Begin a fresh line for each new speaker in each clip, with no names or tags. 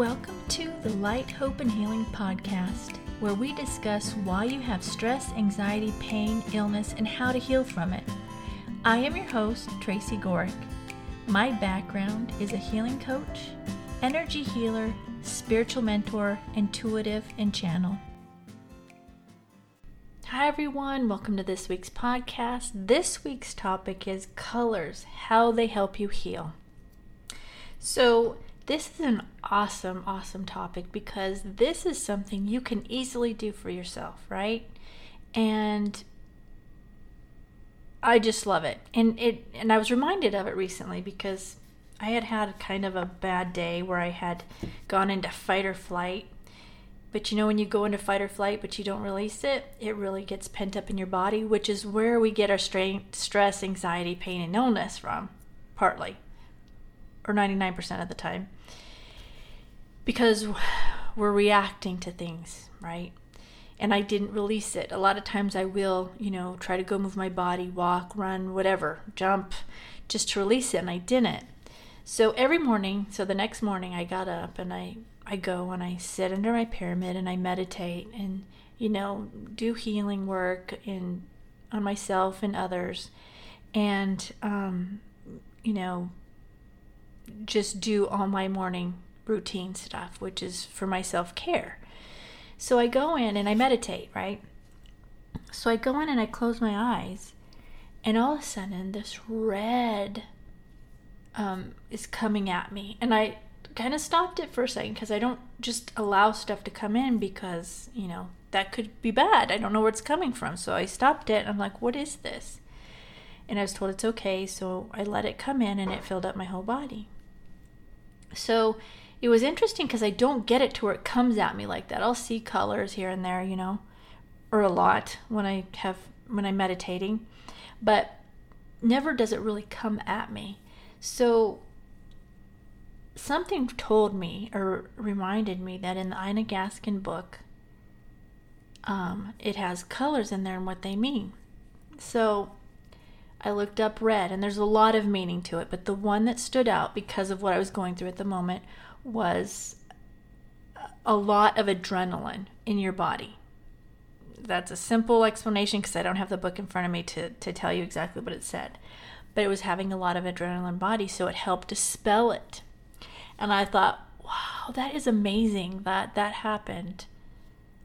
Welcome to the Light, Hope, and Healing podcast, where we discuss why you have stress, anxiety, pain, illness, and how to heal from it. I am your host, Tracy Gohrick. My background is a healing coach, energy healer, spiritual mentor, intuitive, and channel. Hi, everyone. Welcome to this week's podcast. This week's topic is colors, how they help you heal. So, this is an awesome, awesome topic because this is something you can easily do for yourself, right? And I just love it. And it and I was reminded of it recently because I had had kind of a bad day where I had gone into fight or flight. But you know when you go into fight or flight but you don't release it, it really gets pent up in your body, which is where we get our strain, stress, anxiety, pain and illness from, partly or 99% of the time because we're reacting to things, right? And I didn't release it. A lot of times I will, you know, try to go move my body, walk, run, whatever, jump, just to release it, and I didn't. So every morning, so the next morning I got up and I I go and I sit under my pyramid and I meditate and you know, do healing work in on myself and others and um you know, just do all my morning routine stuff, which is for my self care. So I go in and I meditate, right? So I go in and I close my eyes, and all of a sudden, this red um, is coming at me. And I kind of stopped it for a second because I don't just allow stuff to come in because, you know, that could be bad. I don't know where it's coming from. So I stopped it. I'm like, what is this? And I was told it's okay. So I let it come in and it filled up my whole body. So it was interesting because I don't get it to where it comes at me like that. I'll see colors here and there, you know, or a lot when I have when I'm meditating, but never does it really come at me. So something told me or reminded me that in the Ina Gaskin book, um, it has colors in there and what they mean. So I looked up red, and there's a lot of meaning to it, but the one that stood out because of what I was going through at the moment was a lot of adrenaline in your body. That's a simple explanation because I don't have the book in front of me to, to tell you exactly what it said. But it was having a lot of adrenaline body, so it helped dispel it. And I thought, wow, that is amazing that that happened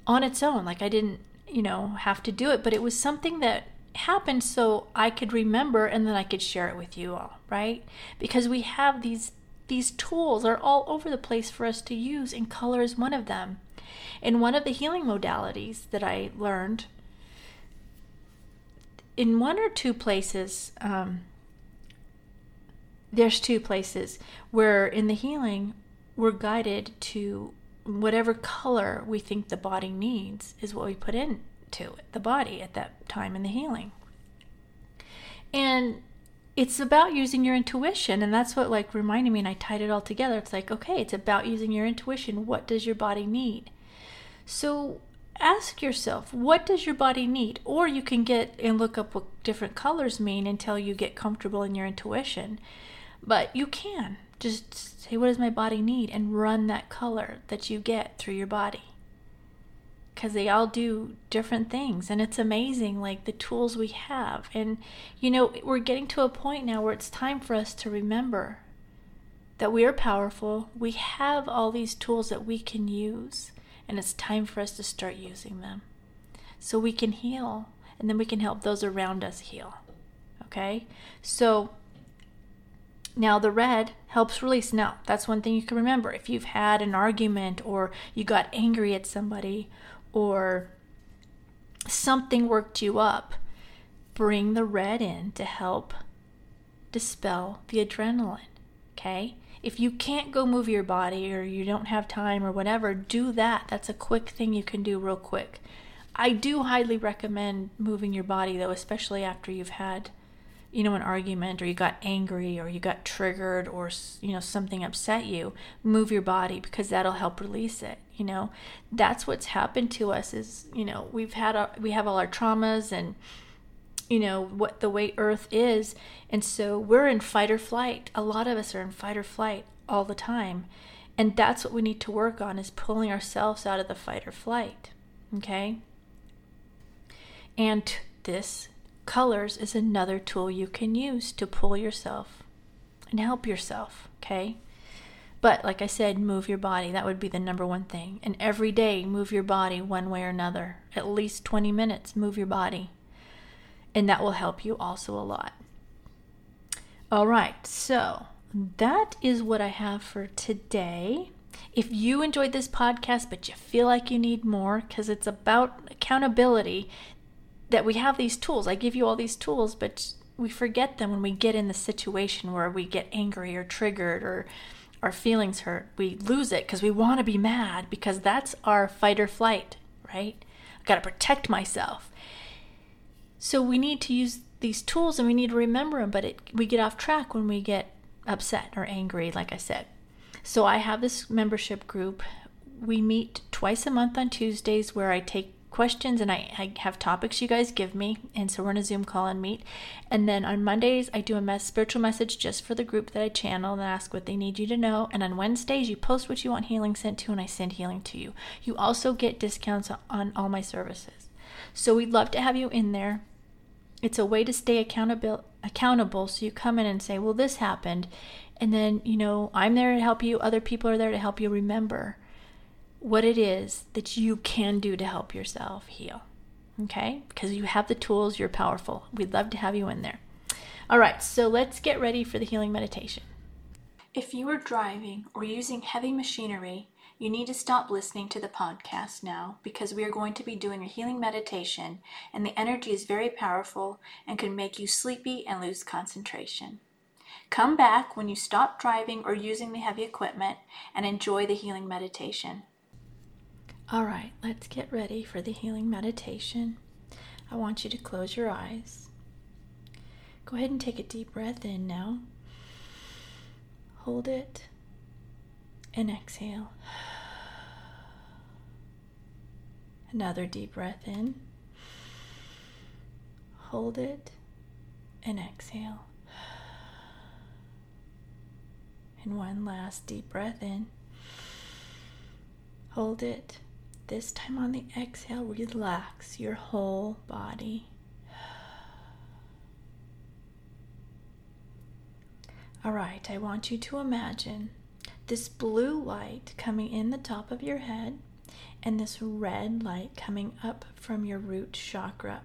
on its own. Like I didn't, you know, have to do it, but it was something that happened so I could remember and then I could share it with you all, right? Because we have these these tools are all over the place for us to use, and color is one of them. In one of the healing modalities that I learned, in one or two places, um, there's two places where in the healing we're guided to whatever color we think the body needs is what we put into the body at that time in the healing. And it's about using your intuition and that's what like reminded me and i tied it all together. It's like okay it's about using your intuition. What does your body need? So ask yourself what does your body need? Or you can get and look up what different colors mean until you get comfortable in your intuition. But you can. Just say what does my body need? And run that color that you get through your body because they all do different things and it's amazing like the tools we have and you know we're getting to a point now where it's time for us to remember that we are powerful we have all these tools that we can use and it's time for us to start using them so we can heal and then we can help those around us heal okay so now, the red helps release. Now, that's one thing you can remember. If you've had an argument or you got angry at somebody or something worked you up, bring the red in to help dispel the adrenaline. Okay? If you can't go move your body or you don't have time or whatever, do that. That's a quick thing you can do real quick. I do highly recommend moving your body though, especially after you've had you know, an argument or you got angry or you got triggered or, you know, something upset you, move your body because that'll help release it. You know, that's what's happened to us is, you know, we've had, our, we have all our traumas and, you know, what the way Earth is. And so we're in fight or flight. A lot of us are in fight or flight all the time. And that's what we need to work on is pulling ourselves out of the fight or flight. Okay? And this colors is another tool you can use to pull yourself and help yourself, okay? But like I said, move your body. That would be the number one thing. And every day, move your body one way or another. At least 20 minutes, move your body. And that will help you also a lot. All right, so that is what I have for today. If you enjoyed this podcast, but you feel like you need more because it's about accountability, that we have these tools. I give you all these tools, but we forget them when we get in the situation where we get angry or triggered or our feelings hurt. We lose it because we want to be mad because that's our fight or flight, right? I got to protect myself. So we need to use these tools and we need to remember them, but it, we get off track when we get upset or angry, like I said. So I have this membership group. We meet twice a month on Tuesdays where I take questions and I, I, have topics you guys give me. And so we're in a Zoom call and meet. And then on Mondays, I do a mess, spiritual message just for the group that I channel and ask what they need you to know. And on Wednesdays, you post what you want healing sent to, and I send healing to you. You also get discounts on all my services. So we'd love to have you in there. It's a way to stay accountable accountable so you come in and say, "Well, this happened." And then, you know, I'm there to help you, other people are there to help you remember what it is that you can do to help yourself heal. Okay? Because you have the tools, you're powerful. We'd love to have you in there. All right, so let's get ready for the healing meditation. If you are driving or using heavy machinery, you need to stop listening to the podcast now because we are going to be doing a healing meditation, and the energy is very powerful and can make you sleepy and lose concentration. Come back when you stop driving or using the heavy equipment and enjoy the healing meditation. All right, let's get ready for the healing meditation. I want you to close your eyes. Go ahead and take a deep breath in now. Hold it and exhale. Another deep breath in. Hold it and exhale. And one last deep breath in. Hold it this time on the exhale, relax your whole body. All right, I want you to imagine this blue light coming in the top of your head and this red light coming up from your root chakra,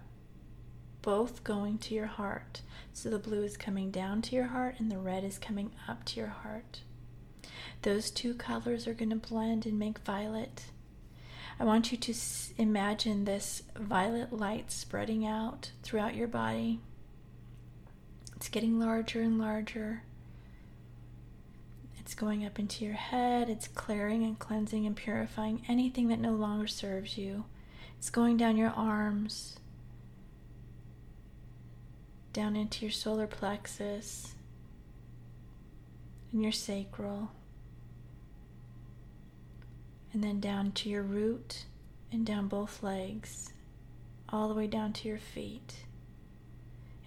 both going to your heart. So the blue is coming down to your heart and the red is coming up to your heart. Those two colors are going to blend and make violet. I want you to imagine this violet light spreading out throughout your body. It's getting larger and larger. It's going up into your head. It's clearing and cleansing and purifying anything that no longer serves you. It's going down your arms, down into your solar plexus and your sacral and then down to your root and down both legs, all the way down to your feet.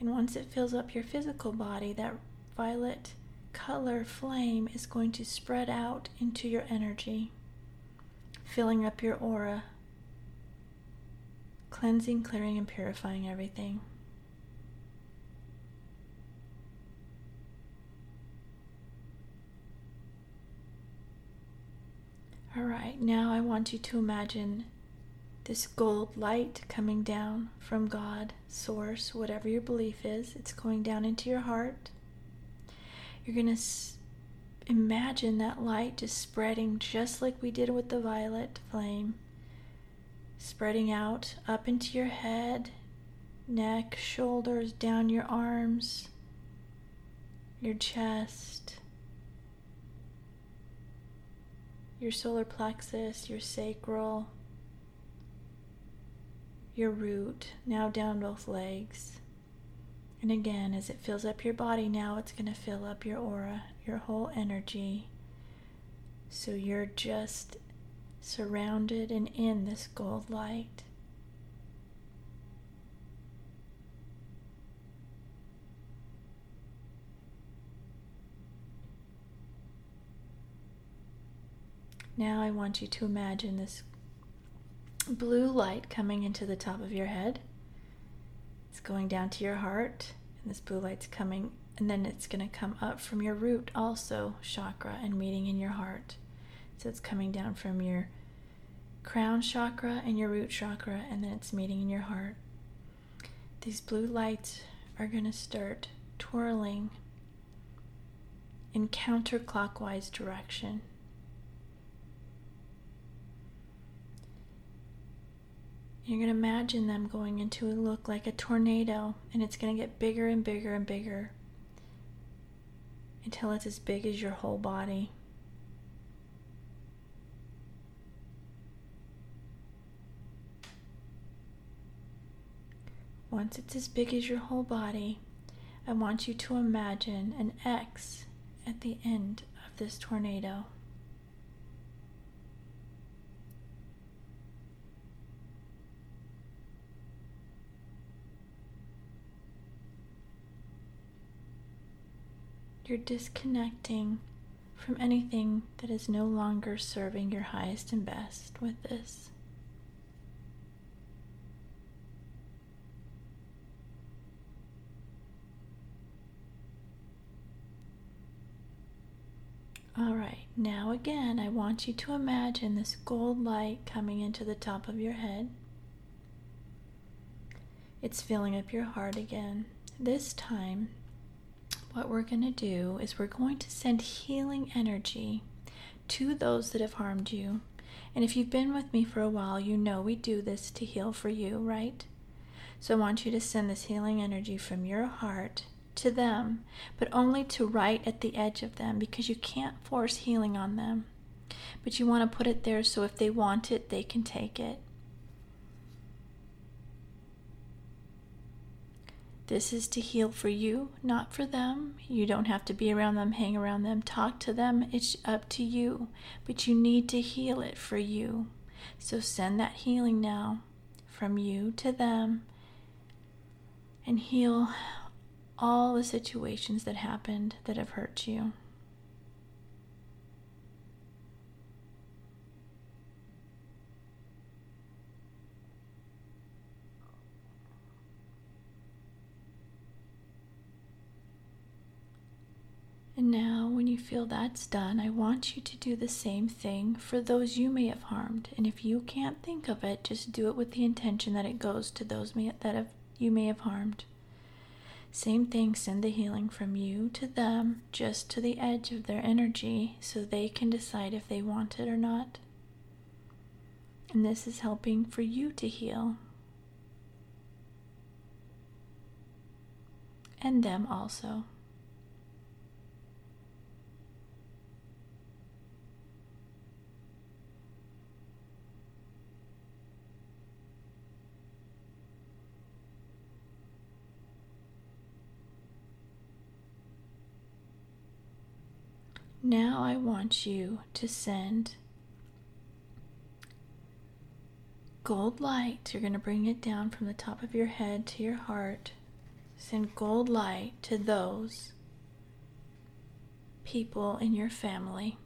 And once it fills up your physical body, that violet color flame is going to spread out into your energy, filling up your aura, cleansing, clearing, and purifying everything. All right, now I want you to imagine this gold light coming down from God, Source, whatever your belief is. It's going down into your heart. You're going to s- imagine that light just spreading just like we did with the violet flame, spreading out up into your head, neck, shoulders, down your arms, your chest your solar plexus, your sacral, your root, now down both legs. And again, as it fills up your body, now it's going to fill up your aura, your whole energy. So you're just surrounded and in this gold light. Now I want you to imagine this blue light coming into the top of your head. It's going down to your heart, and this blue light's coming, and then it's going to come up from your root also chakra and meeting in your heart. So it's coming down from your crown chakra and your root chakra, and then it's meeting in your heart. These blue lights are going to start twirling in counterclockwise direction. You're going to imagine them going into a look like a tornado, and it's going to get bigger and bigger and bigger until it's as big as your whole body. Once it's as big as your whole body, I want you to imagine an X at the end of this tornado. You're disconnecting from anything that is no longer serving your highest and best with this. All right, now again, I want you to imagine this gold light coming into the top of your head. It's filling up your heart again. This time, what we're going to do is we're going to send healing energy to those that have harmed you. And if you've been with me for a while, you know we do this to heal for you, right? So I want you to send this healing energy from your heart to them, but only to right at the edge of them because you can't force healing on them. But you want to put it there so if they want it, they can take it. This is to heal for you, not for them. You don't have to be around them, hang around them, talk to them. It's up to you. But you need to heal it for you. So send that healing now from you to them and heal all the situations that happened that have hurt you. Now, when you feel that's done, I want you to do the same thing for those you may have harmed. And if you can't think of it, just do it with the intention that it goes to those may, that have, you may have harmed. Same thing, send the healing from you to them, just to the edge of their energy, so they can decide if they want it or not. And this is helping for you to heal. And them also. Now I want you to send gold light. You're going to bring it down from the top of your head to your heart. Send gold light to those people in your family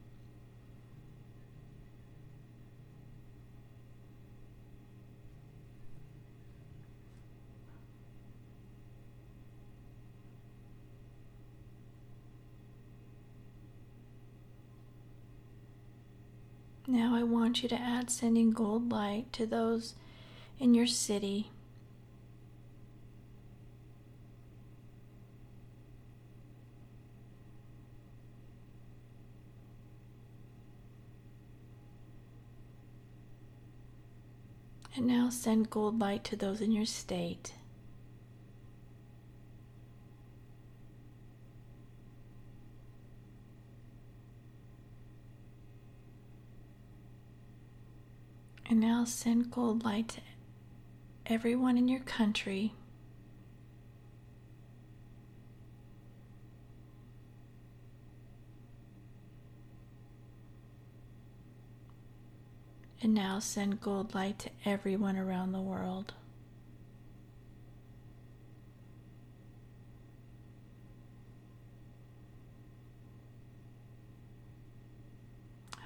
Now I want you to add sending gold light to those in your city. And now send gold light to those in your state. And now send gold light to everyone in your country. And now send gold light to everyone around the world.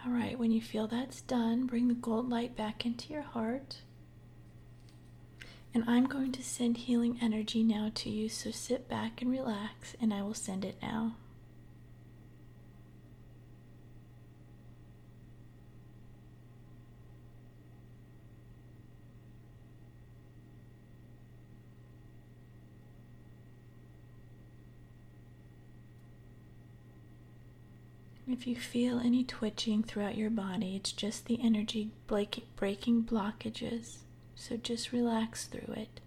All right, when you feel that's done, bring the gold light back into your heart. And I'm going to send healing energy now to you, so sit back and relax, and I will send it now. If you feel any twitching throughout your body, it's just the energy breaking blockages. So just relax through it.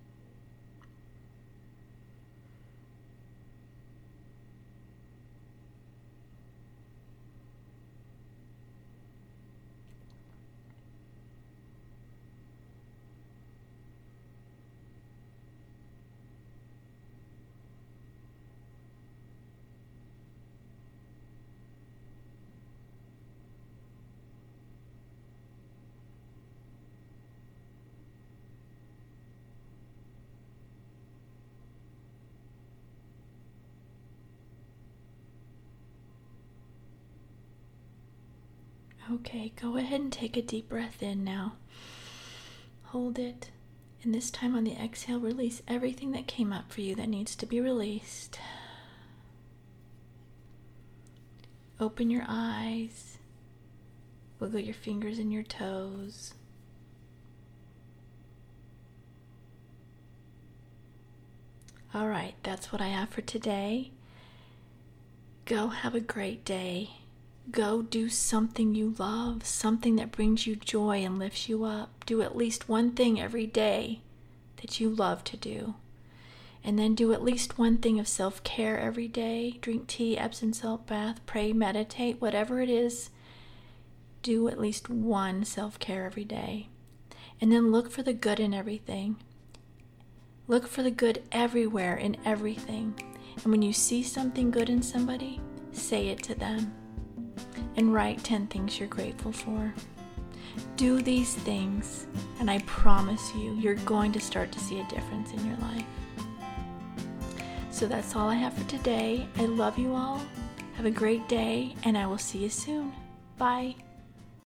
Okay, go ahead and take a deep breath in now. Hold it. And this time on the exhale, release everything that came up for you that needs to be released. Open your eyes. Wiggle your fingers and your toes. All right, that's what I have for today. Go have a great day. Go do something you love, something that brings you joy and lifts you up. Do at least one thing every day that you love to do. And then do at least one thing of self care every day. Drink tea, Epsom salt bath, pray, meditate, whatever it is. Do at least one self care every day. And then look for the good in everything. Look for the good everywhere in everything. And when you see something good in somebody, say it to them and write 10 things you're grateful for. Do these things, and I promise you, you're going to start to see a difference in your life. So that's all I have for today. I love you all. Have a great day, and I will see you soon. Bye.